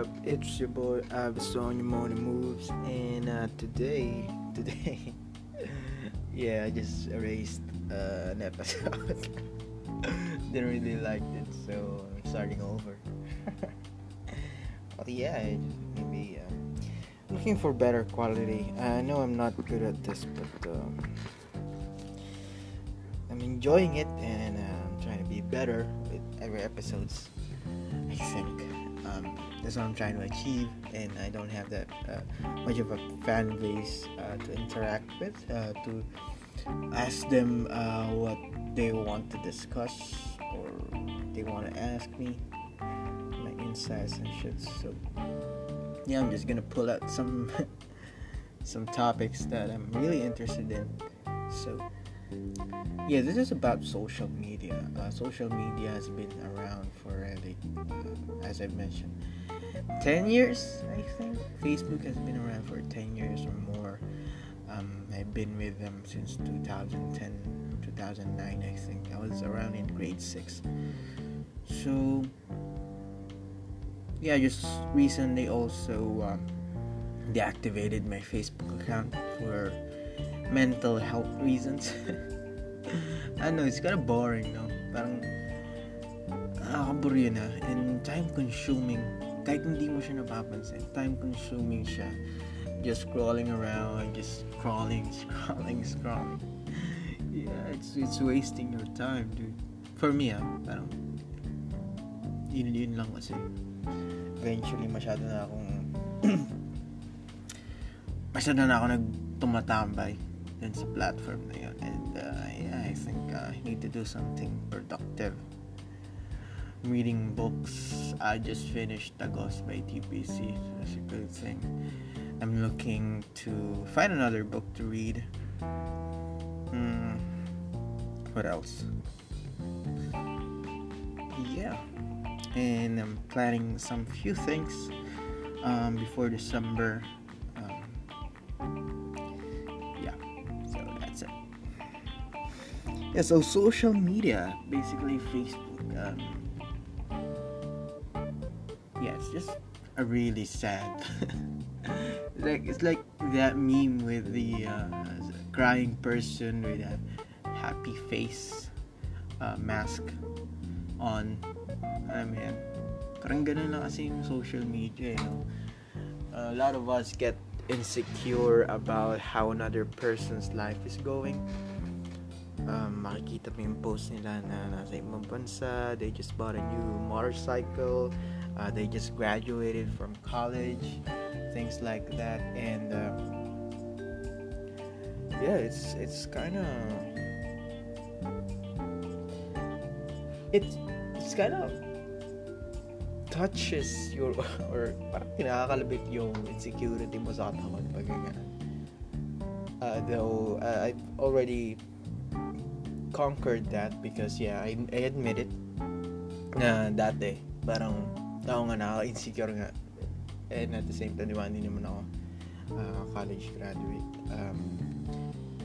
up? It's your boy Ivis on your morning moves, and uh, today, today, yeah, I just erased uh, an episode. Didn't really like it, so I'm starting over. well, yeah, maybe uh, looking for better quality. I know I'm not good at this, but um, I'm enjoying it, and uh, I'm trying to be better with every episodes. I think um, that's what I'm trying to achieve, and I don't have that uh, much of a fan base uh, to interact with, uh, to ask them uh, what they want to discuss or they want to ask me, my insights and shit. So yeah, I'm just gonna pull out some some topics that I'm really interested in. So yeah, this is about social media. Uh, social media has been around for already, uh, as I mentioned, 10 years, I think. Facebook has been around for 10 years or more. Um, I've been with them since 2010, 2009, I think. I was around in grade 6. So, yeah, just recently also um, deactivated my Facebook account for mental health reasons. I know, it's kind of boring, no? Parang, nakakaburo na. And time consuming. Kahit hindi mo siya napapansin, time consuming siya. Just scrolling around, just scrolling, scrolling, scrolling. Yeah, it's, it's wasting your time, dude. For me, ah, parang, yun, yun lang kasi. Eventually, masyado na akong, masyado na ako nagtumatambay dun sa platform na yun. And uh, yeah, I think uh, I need to do something productive. I'm reading books. I just finished Tagos by TPC. So that's a good thing. I'm looking to find another book to read. Hmm. What else? Yeah. And I'm planning some few things um, before December. Yeah. So social media, basically Facebook. Um, yeah, it's just a really sad. like it's like that meme with the uh, crying person with a happy face uh, mask on. I mean, parang ganun lang kasi yung social media, you know. a lot of us get insecure about how another person's life is going. Um, makikita mo yung post nila na nasa ibang bansa, they just bought a new motorcycle, uh, they just graduated from college, things like that, and uh, yeah, it's it's kind of it's it's kind of touches your or parang kinakakalabit yung insecurity mo sa katawan pag ganyan. Uh, though uh, I've already conquered that because yeah, I, I admit it. Na dati parang ako nga nakaka-insecure nga. And at the same time diba hindi naman ako uh, college graduate. Um,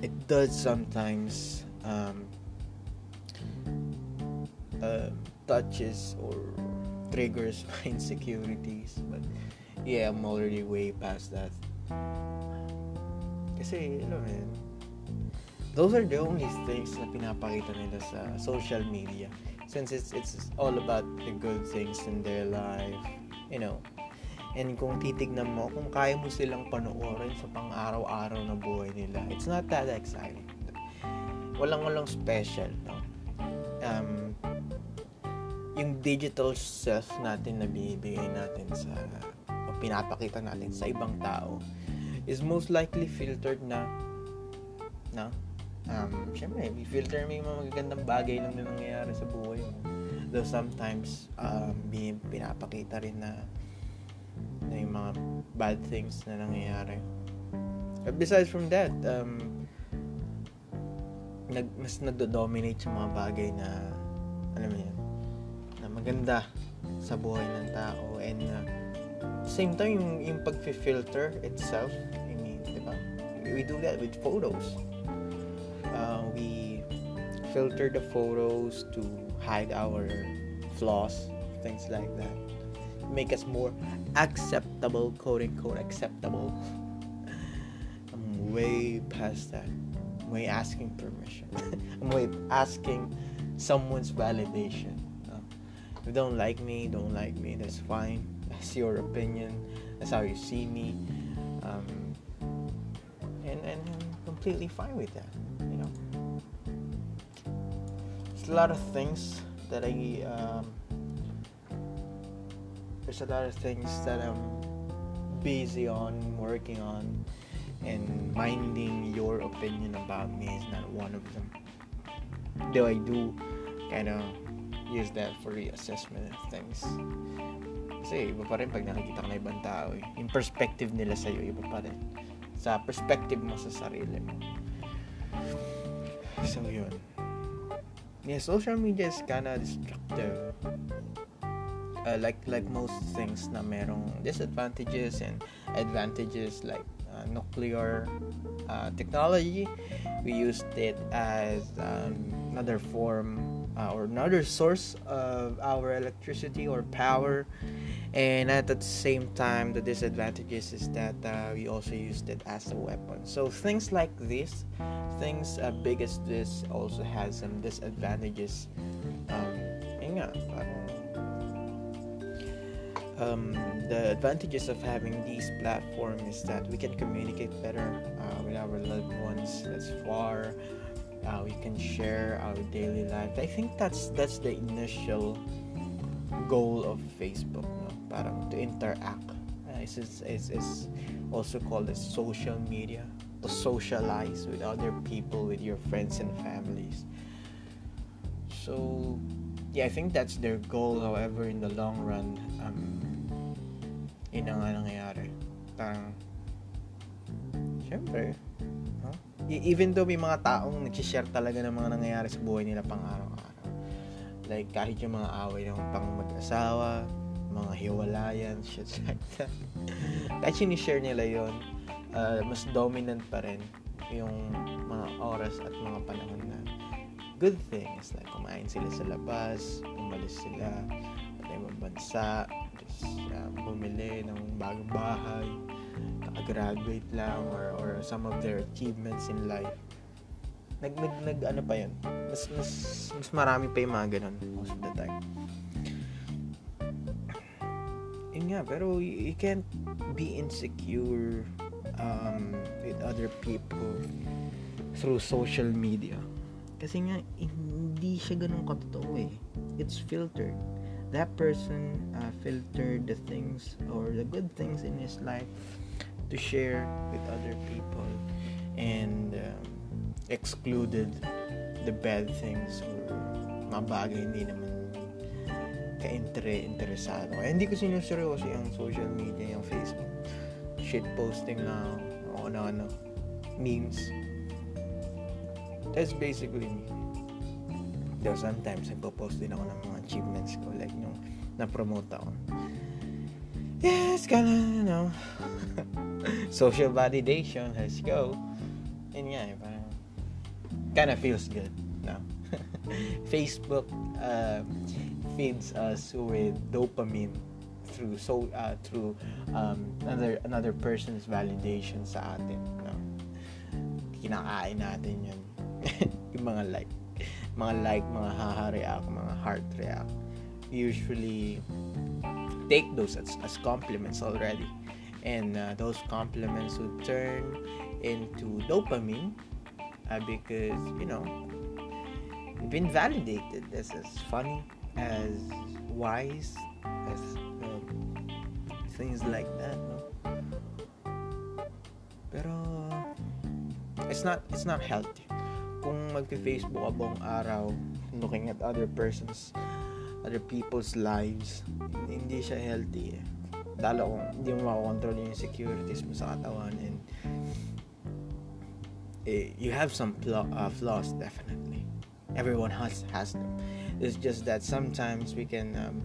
it does sometimes um, uh, touches or triggers my insecurities. But yeah I'm already way past that. Kasi those are the only things na pinapakita nila sa social media. Since it's it's all about the good things in their life you know. And kung titignan mo kung kaya mo silang panoorin sa pang-araw-araw na buhay nila it's not that exciting. Walang walang special no? Um yung digital self natin na binibigay natin sa o pinapakita natin sa ibang tao is most likely filtered na no um, syempre, i-filter mo yung mga magagandang bagay lang na nangyayari sa buhay mo. Though sometimes, um, pinapakita rin na, na yung mga bad things na nangyayari. But besides from that, um, nag, mas nado-dominate yung mga bagay na, alam mo yan, na maganda sa buhay ng tao. And uh, same time, yung, yung pag-filter itself, I mean, di ba? We do that with photos filter the photos to hide our flaws, things like that. make us more acceptable, quote unquote acceptable. I'm way past that. I'm way asking permission. I'm way asking someone's validation. Uh, if you don't like me, don't like me. That's fine. That's your opinion. That's how you see me. Um, and, and I'm completely fine with that. There's a lot of things that I um, there's a lot of things that I'm busy on working on and minding your opinion about me is not one of them. Though I do kind of use that for reassessment of things? Kasi iba pa rin pag nakikita ka ng ibang tao eh. yung perspective nila sa'yo iba pa rin. Sa perspective mo sa sarili mo. So yun yeah social media is kind of destructive. Uh, like like most things na merong disadvantages and advantages like uh, nuclear uh, technology. We used it as um, another form uh, or another source of our electricity or power. And at the same time the disadvantages is that uh, we also used it as a weapon. So things like this things uh, big as this also has some disadvantages. Um, nga, parang um, the advantages of having these platforms is that we can communicate better uh, with our loved ones that's far. Uh, we can share our daily life. I think that's that's the initial goal of facebook no? parang to interact. Uh, it's, it's, it's also called as social media to socialize with other people with your friends and families so yeah i think that's their goal however in the long run um, yun ang nga nangyayari. Parang, syempre, no? E- even though may mga taong nagsishare talaga ng mga nangyayari sa buhay nila pang araw-araw. Like, kahit yung mga away ng pang mag-asawa, mga hiwalayan, shit like that. kahit sinishare nila yon uh, mas dominant pa rin yung mga oras at mga panahon na good things. Like, kumain sila sa labas, umalis sila, patay bansa, uh, bumili ng bagong bahay, nakagraduate lang, or, or some of their achievements in life. Nag, nag, nag ano pa yun? Mas, mas, mas marami pa yung mga ganun most of the time. Yun nga, pero you, you can't be insecure um, with other people through social media. Kasi nga, hindi siya ganun katotoo eh. It's filtered that person uh, filtered the things or the good things in his life to share with other people and um, excluded the bad things or mga bagay hindi naman ka-interesado. Hindi ko sinuseryoso yung social media, yung Facebook. Shit posting na o ano-ano. Memes. That's basically me. Though sometimes nagpo-post din ako ng mga achievements ko like nung na-promote ako. Yeah, it's kinda, you know, social validation, let's go. And yeah, parang, kinda feels good, no? Facebook uh, feeds us with dopamine through so uh, through um, another another person's validation sa atin, no? Kinakain natin 'yun. yung mga like mga like, mga haha react, mga heart react, usually take those as, as compliments already. And uh, those compliments would turn into dopamine uh, because, you know, you've been validated as as funny, as wise, as uh, things like that. No? Pero it's not it's not healthy kung magpe-Facebook ka buong araw looking at other persons other people's lives hindi siya healthy eh. lalo kung hindi mo makakontrol yung insecurities mo sa katawan and eh, you have some uh, flaws definitely everyone has has them it's just that sometimes we can um,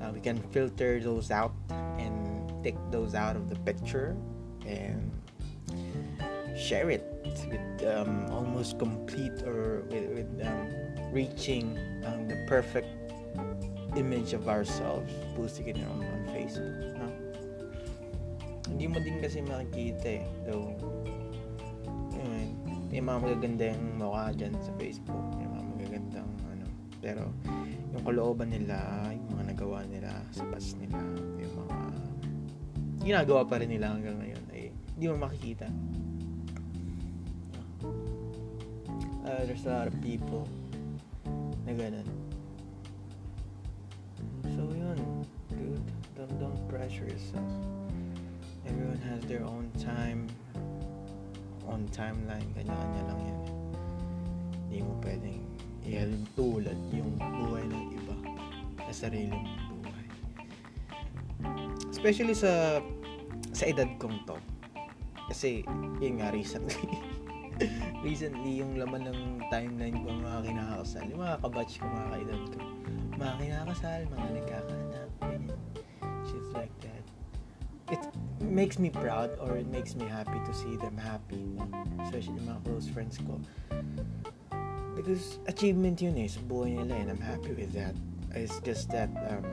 uh, we can filter those out and take those out of the picture and share it with um, almost complete or with, with um, reaching um, the perfect image of ourselves posting it on, on Facebook no? hindi mo din kasi makikita eh though yun, may mga magaganda yung mukha dyan sa Facebook may mga magagandang ano pero yung kalooban nila yung mga nagawa nila sa past nila yung mga ginagawa pa rin nila hanggang ngayon ay hindi mo makikita. Uh, there's a lot of people na ganun. So yun. Dude don't, don't pressure yourself. Everyone has their own time on timeline. Kanya-kanya lang yan hindi mo pwedeng ihalin tulad yung buhay ng iba sa sarili mong buhay. Especially sa sa edad kong to. Kasi yun nga recently. Recently yung laman ng timeline ko mga kinakasal yung mga kabatch ko mga kaedad ko. Mga kinakasal mga nagkakanak ganyan. Shit like that. It makes me proud or it makes me happy to see them happy. Especially mga close friends ko because achievement yun eh sa buhay nila and I'm happy with that. It's just that um,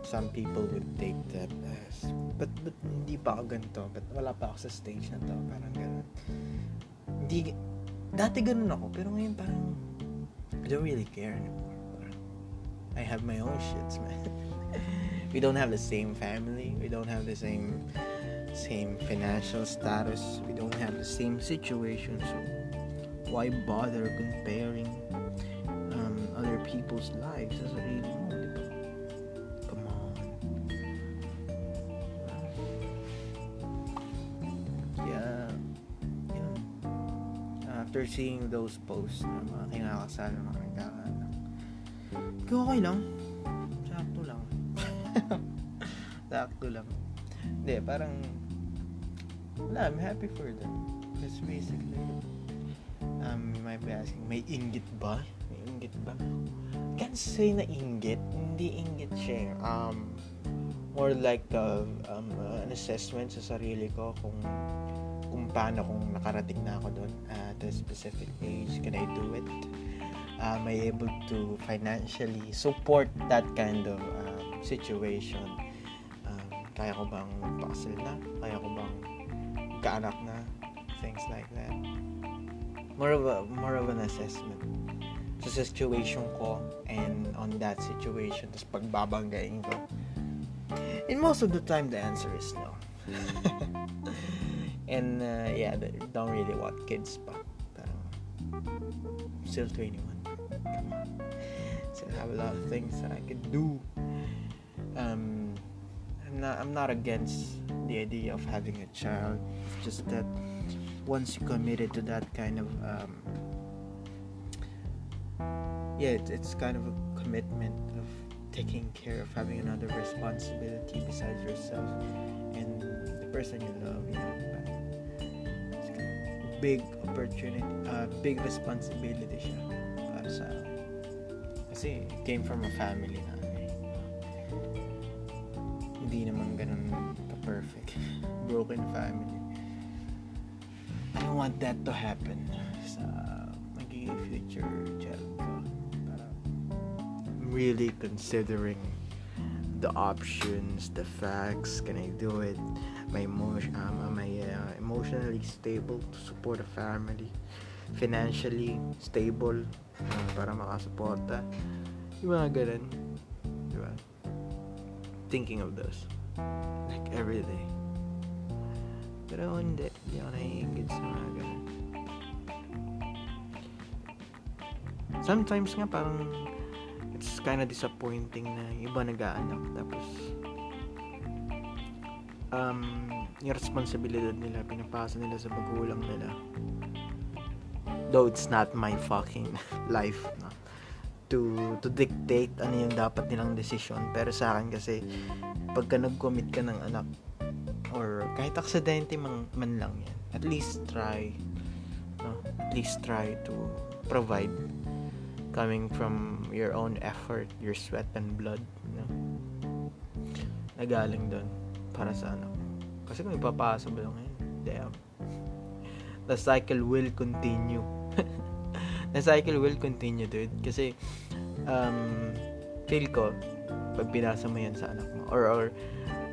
some people would take that as but, but hindi pa ako ganito but wala pa ako sa stage na to parang ganun. Hindi dati ganun ako pero ngayon parang I don't really care anymore. I have my own shits man. We don't have the same family we don't have the same same financial status we don't have the same situation so why bother comparing um, other people's lives sa sarili mo di ba? Come on. Yeah. Yun. after seeing those posts na mga kinakasal mga nagkakanak okay lang? Sakto lang. Sakto lang. Hindi parang wala I'm happy for them. That's basically um, you might be asking may inggit ba? may inggit ba? can't say na inggit. Hindi inggit siya um, more like uh, um, uh, an assessment sa sarili ko kung kung paano kung nakarating na ako doon at a specific age can I do it? Am I able to financially support that kind of um, situation? Um, kaya ko bang pakasal na? Kaya ko bang kaanak na? Things like that more of a more of an assessment sa situation ko and on that situation tapos pagbabanggain ko. And most of the time the answer is no. And uh, yeah don't really want kids parang still 21 come on still have a lot of things that I could do. Um I'm not I'm not against the idea of having a child. It's just that once you committed to that kind of um, yeah it, it's kind of a commitment of taking care of having another responsibility besides yourself and the person you love you know it's big opportunity uh, big responsibility siya para sa kasi it came from a family na eh, hindi naman ganun ka-perfect. Broken family want that to happen sa magiging future child ko. Parang, really considering the options, the facts. Can I do it? My emotion, um, am I uh, emotionally stable to support a family? Financially stable uh, para makasuporta? Yung mga ganun. Diba? Thinking of those. Like every day. Pero hindi, hindi ako naiingit sa mga ganun. Sometimes nga parang it's kind of disappointing na iba nag-aanak tapos um, yung responsibilidad nila pinapasa nila sa magulang nila though it's not my fucking life no? to to dictate ano yung dapat nilang desisyon pero sa akin kasi pagka nag-commit ka ng anak kahit aksidente man, man lang yan at least try no at least try to provide coming from your own effort your sweat and blood know nagaling doon para sa anak kasi kung ipapasa mo lang yun damn. The cycle will continue. The cycle will continue dude. Kasi um feel ko, pag pinasa mo yan sa anak mo, or, or,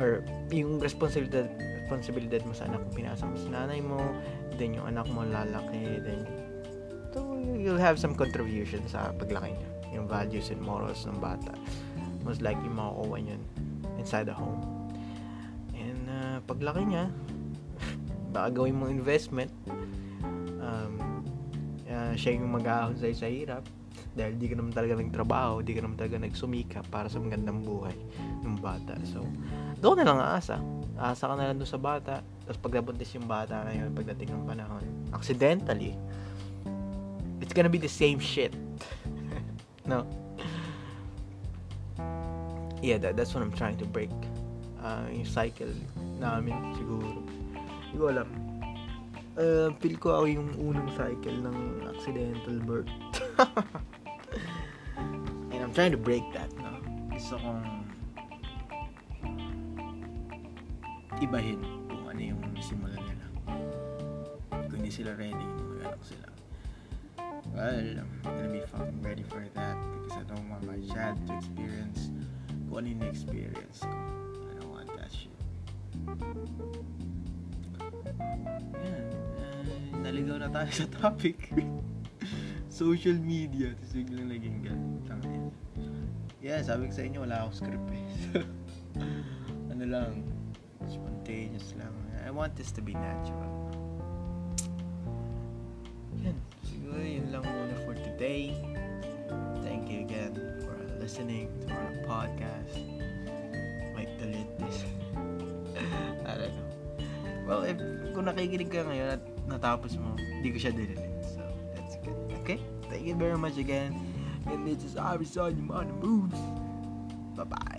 or yung responsibilidad, responsibilidad mo sa anak mo, pinasa mo sa nanay mo, then yung anak mo lalaki, then so you'll have some contribution sa paglaki niya. Yung values and morals ng bata. Most likely makukuha yun inside the home. And uh, paglaki niya, baka gawin mong investment, um, uh, siya yung mag-aahon sa hirap, dahil di ka naman talaga nagtrabaho, di ka naman talaga nagsumika para sa magandang buhay ng bata. So, doon na lang aasa. Aasa ka na lang doon sa bata. Tapos pagkabuntis yung bata na yun, pagdating ng panahon, accidentally, it's gonna be the same shit. no? Yeah, that, that's what I'm trying to break. Uh, yung cycle namin, siguro. Hindi ko alam. Uh, feel ko ako yung unang cycle ng accidental birth. Trying to break that, no? Gusto kong ibahin kung ano yung simulan nila. Kung hindi sila ready, mag-anak sila. Well, I'm gonna be fucking ready for that because I don't want my child to experience kung ano yung experience ko. I don't want that shit. Yan. Uh, naligaw na tayo sa topic. Social media. Tapos biglang naging ganun. Tangin. Yeah, sabi ko sa inyo, wala akong script eh. ano lang, spontaneous lang. I want this to be natural. Yan. Siguro yun lang muna for today. Thank you again for listening to our podcast. Might delete this. I don't know. Well, if kung nakikinig ka ngayon at natapos mo, hindi ko siya delete. So, that's good. Okay? Thank you very much again. And this is Iverson, you on the moves. Bye-bye.